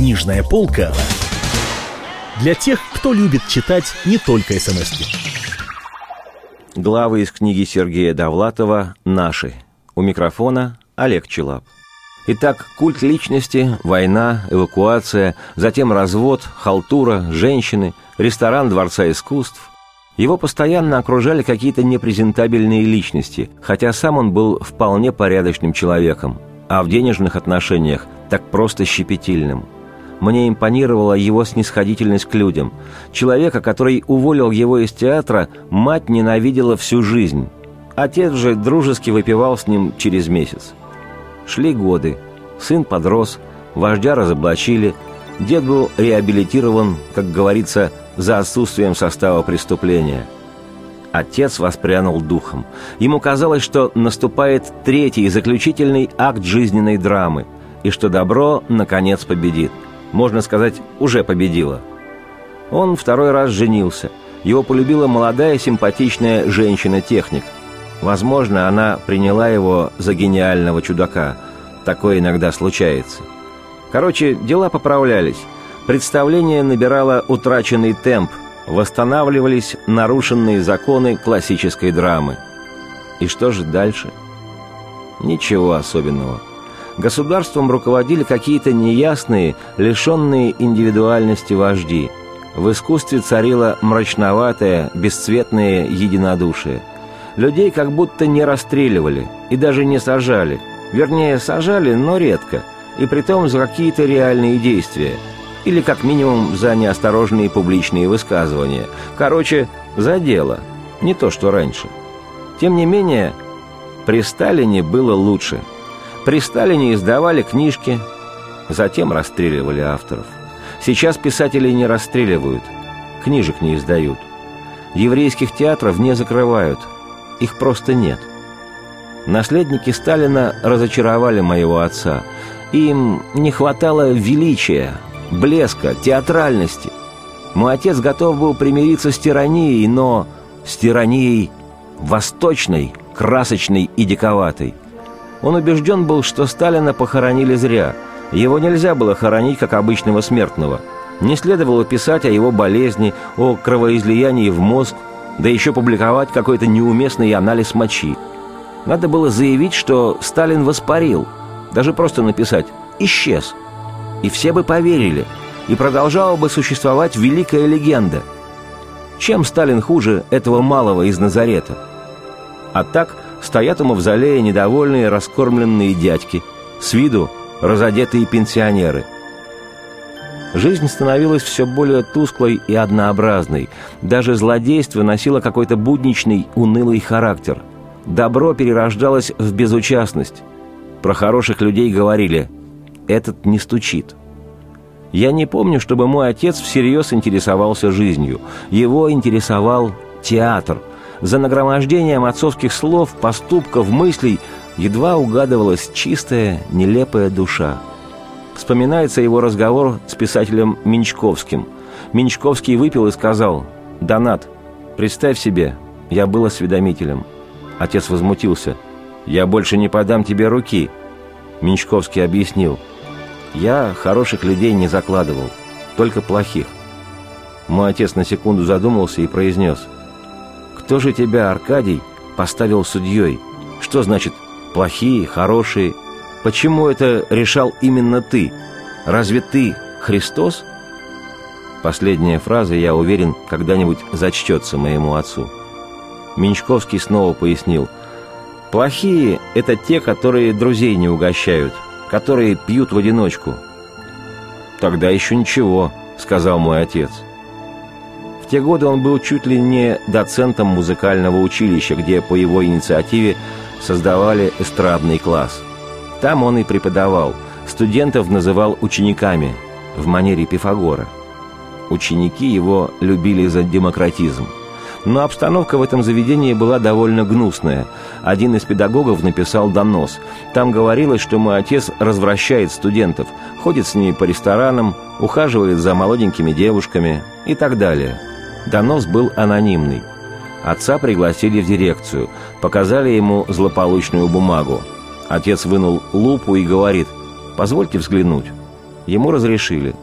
Книжная полка для тех, кто любит читать не только смс -ки. Главы из книги Сергея Довлатова «Наши». У микрофона Олег Челап. Итак, культ личности, война, эвакуация, затем развод, халтура, женщины, ресторан Дворца искусств. Его постоянно окружали какие-то непрезентабельные личности, хотя сам он был вполне порядочным человеком, а в денежных отношениях так просто щепетильным. Мне импонировала его снисходительность к людям. Человека, который уволил его из театра, мать ненавидела всю жизнь. Отец же дружески выпивал с ним через месяц. Шли годы. Сын подрос, вождя разоблачили, дед был реабилитирован, как говорится, за отсутствием состава преступления. Отец воспрянул духом. Ему казалось, что наступает третий и заключительный акт жизненной драмы, и что добро, наконец, победит. Можно сказать, уже победило. Он второй раз женился. Его полюбила молодая симпатичная женщина-техник – Возможно, она приняла его за гениального чудака. Такое иногда случается. Короче, дела поправлялись. Представление набирало утраченный темп, восстанавливались нарушенные законы классической драмы. И что же дальше? Ничего особенного. Государством руководили какие-то неясные, лишенные индивидуальности вожди. В искусстве царило мрачноватое, бесцветное единодушие – Людей как будто не расстреливали и даже не сажали. Вернее, сажали, но редко, и притом за какие-то реальные действия. Или как минимум за неосторожные публичные высказывания. Короче, за дело. Не то, что раньше. Тем не менее, при Сталине было лучше. При Сталине издавали книжки, затем расстреливали авторов. Сейчас писателей не расстреливают, книжек не издают. Еврейских театров не закрывают – их просто нет. Наследники Сталина разочаровали моего отца. Им не хватало величия, блеска, театральности. Мой отец готов был примириться с тиранией, но с тиранией восточной, красочной и диковатой. Он убежден был, что Сталина похоронили зря. Его нельзя было хоронить как обычного смертного. Не следовало писать о его болезни, о кровоизлиянии в мозг, да еще публиковать какой-то неуместный анализ мочи. Надо было заявить, что Сталин воспарил, даже просто написать «исчез». И все бы поверили, и продолжала бы существовать великая легенда. Чем Сталин хуже этого малого из Назарета? А так стоят у мавзолея недовольные раскормленные дядьки, с виду разодетые пенсионеры – Жизнь становилась все более тусклой и однообразной. Даже злодейство носило какой-то будничный, унылый характер. Добро перерождалось в безучастность. Про хороших людей говорили «этот не стучит». Я не помню, чтобы мой отец всерьез интересовался жизнью. Его интересовал театр. За нагромождением отцовских слов, поступков, мыслей едва угадывалась чистая, нелепая душа – Вспоминается его разговор с писателем Минчковским. Минчковский выпил и сказал «Донат, представь себе, я был осведомителем». Отец возмутился «Я больше не подам тебе руки». Минчковский объяснил «Я хороших людей не закладывал, только плохих». Мой отец на секунду задумался и произнес «Кто же тебя, Аркадий, поставил судьей? Что значит плохие, хорошие?» Почему это решал именно ты? Разве ты Христос? Последняя фраза, я уверен, когда-нибудь зачтется моему отцу. Менчковский снова пояснил. Плохие – это те, которые друзей не угощают, которые пьют в одиночку. Тогда еще ничего, сказал мой отец. Те годы он был чуть ли не доцентом музыкального училища, где по его инициативе создавали эстрадный класс – там он и преподавал, студентов называл учениками, в манере Пифагора. Ученики его любили за демократизм. Но обстановка в этом заведении была довольно гнусная. Один из педагогов написал донос. Там говорилось, что мой отец развращает студентов, ходит с ними по ресторанам, ухаживает за молоденькими девушками и так далее. Донос был анонимный. Отца пригласили в дирекцию, показали ему злополучную бумагу. Отец вынул лупу и говорит «Позвольте взглянуть». Ему разрешили.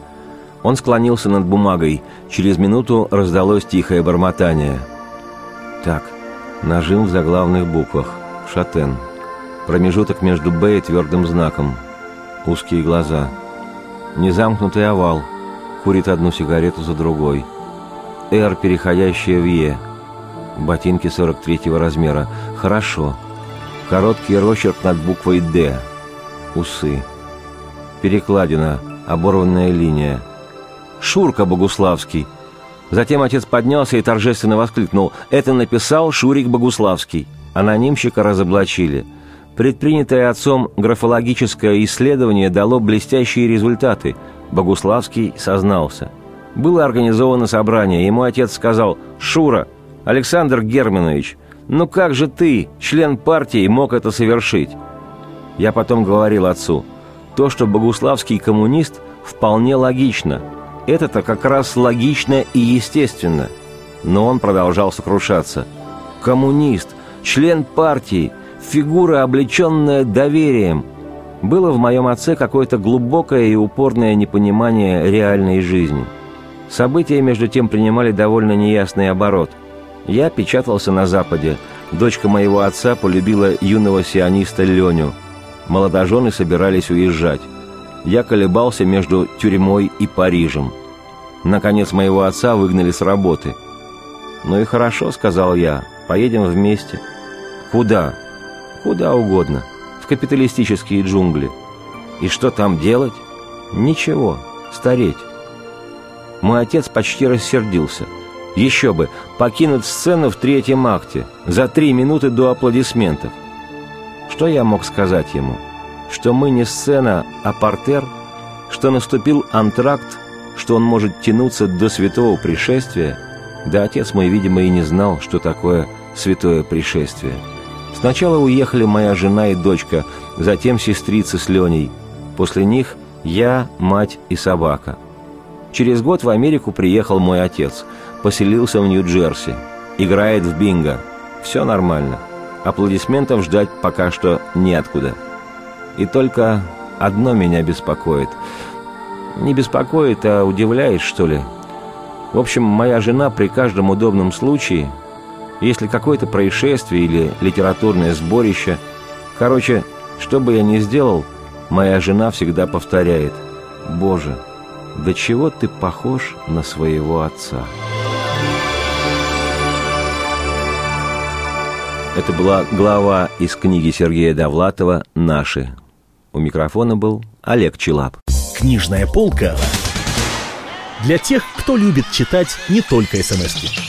Он склонился над бумагой. Через минуту раздалось тихое бормотание. Так, нажим в заглавных буквах. Шатен. Промежуток между «Б» и твердым знаком. Узкие глаза. Незамкнутый овал. Курит одну сигарету за другой. «Р», переходящая в «Е». Ботинки 43-го размера. Хорошо. Короткий росчерк над буквой «Д». Усы. Перекладина. Оборванная линия. «Шурка Богуславский!» Затем отец поднялся и торжественно воскликнул. «Это написал Шурик Богуславский». Анонимщика разоблачили – Предпринятое отцом графологическое исследование дало блестящие результаты. Богуславский сознался. Было организовано собрание. Ему отец сказал «Шура, Александр Германович, ну как же ты, член партии, мог это совершить?» Я потом говорил отцу, то, что Богуславский коммунист, вполне логично. Это-то как раз логично и естественно. Но он продолжал сокрушаться. «Коммунист, член партии, фигура, облеченная доверием. Было в моем отце какое-то глубокое и упорное непонимание реальной жизни. События, между тем, принимали довольно неясный оборот. Я печатался на Западе. Дочка моего отца полюбила юного сиониста Леню. Молодожены собирались уезжать. Я колебался между тюрьмой и Парижем. Наконец, моего отца выгнали с работы. «Ну и хорошо», — сказал я, — «поедем вместе». «Куда?» Куда угодно, в капиталистические джунгли. И что там делать? Ничего, стареть. Мой отец почти рассердился. Еще бы, покинуть сцену в третьем акте, за три минуты до аплодисментов. Что я мог сказать ему? Что мы не сцена, а портер? Что наступил антракт? Что он может тянуться до святого пришествия? Да отец мой, видимо, и не знал, что такое святое пришествие. Сначала уехали моя жена и дочка, затем сестрица с Леней. После них я, мать и собака. Через год в Америку приехал мой отец. Поселился в Нью-Джерси. Играет в бинго. Все нормально. Аплодисментов ждать пока что неоткуда. И только одно меня беспокоит. Не беспокоит, а удивляет, что ли. В общем, моя жена при каждом удобном случае если какое-то происшествие или литературное сборище. Короче, что бы я ни сделал, моя жена всегда повторяет «Боже, до чего ты похож на своего отца?» Это была глава из книги Сергея Довлатова «Наши». У микрофона был Олег Челап. Книжная полка для тех, кто любит читать не только смс -ки.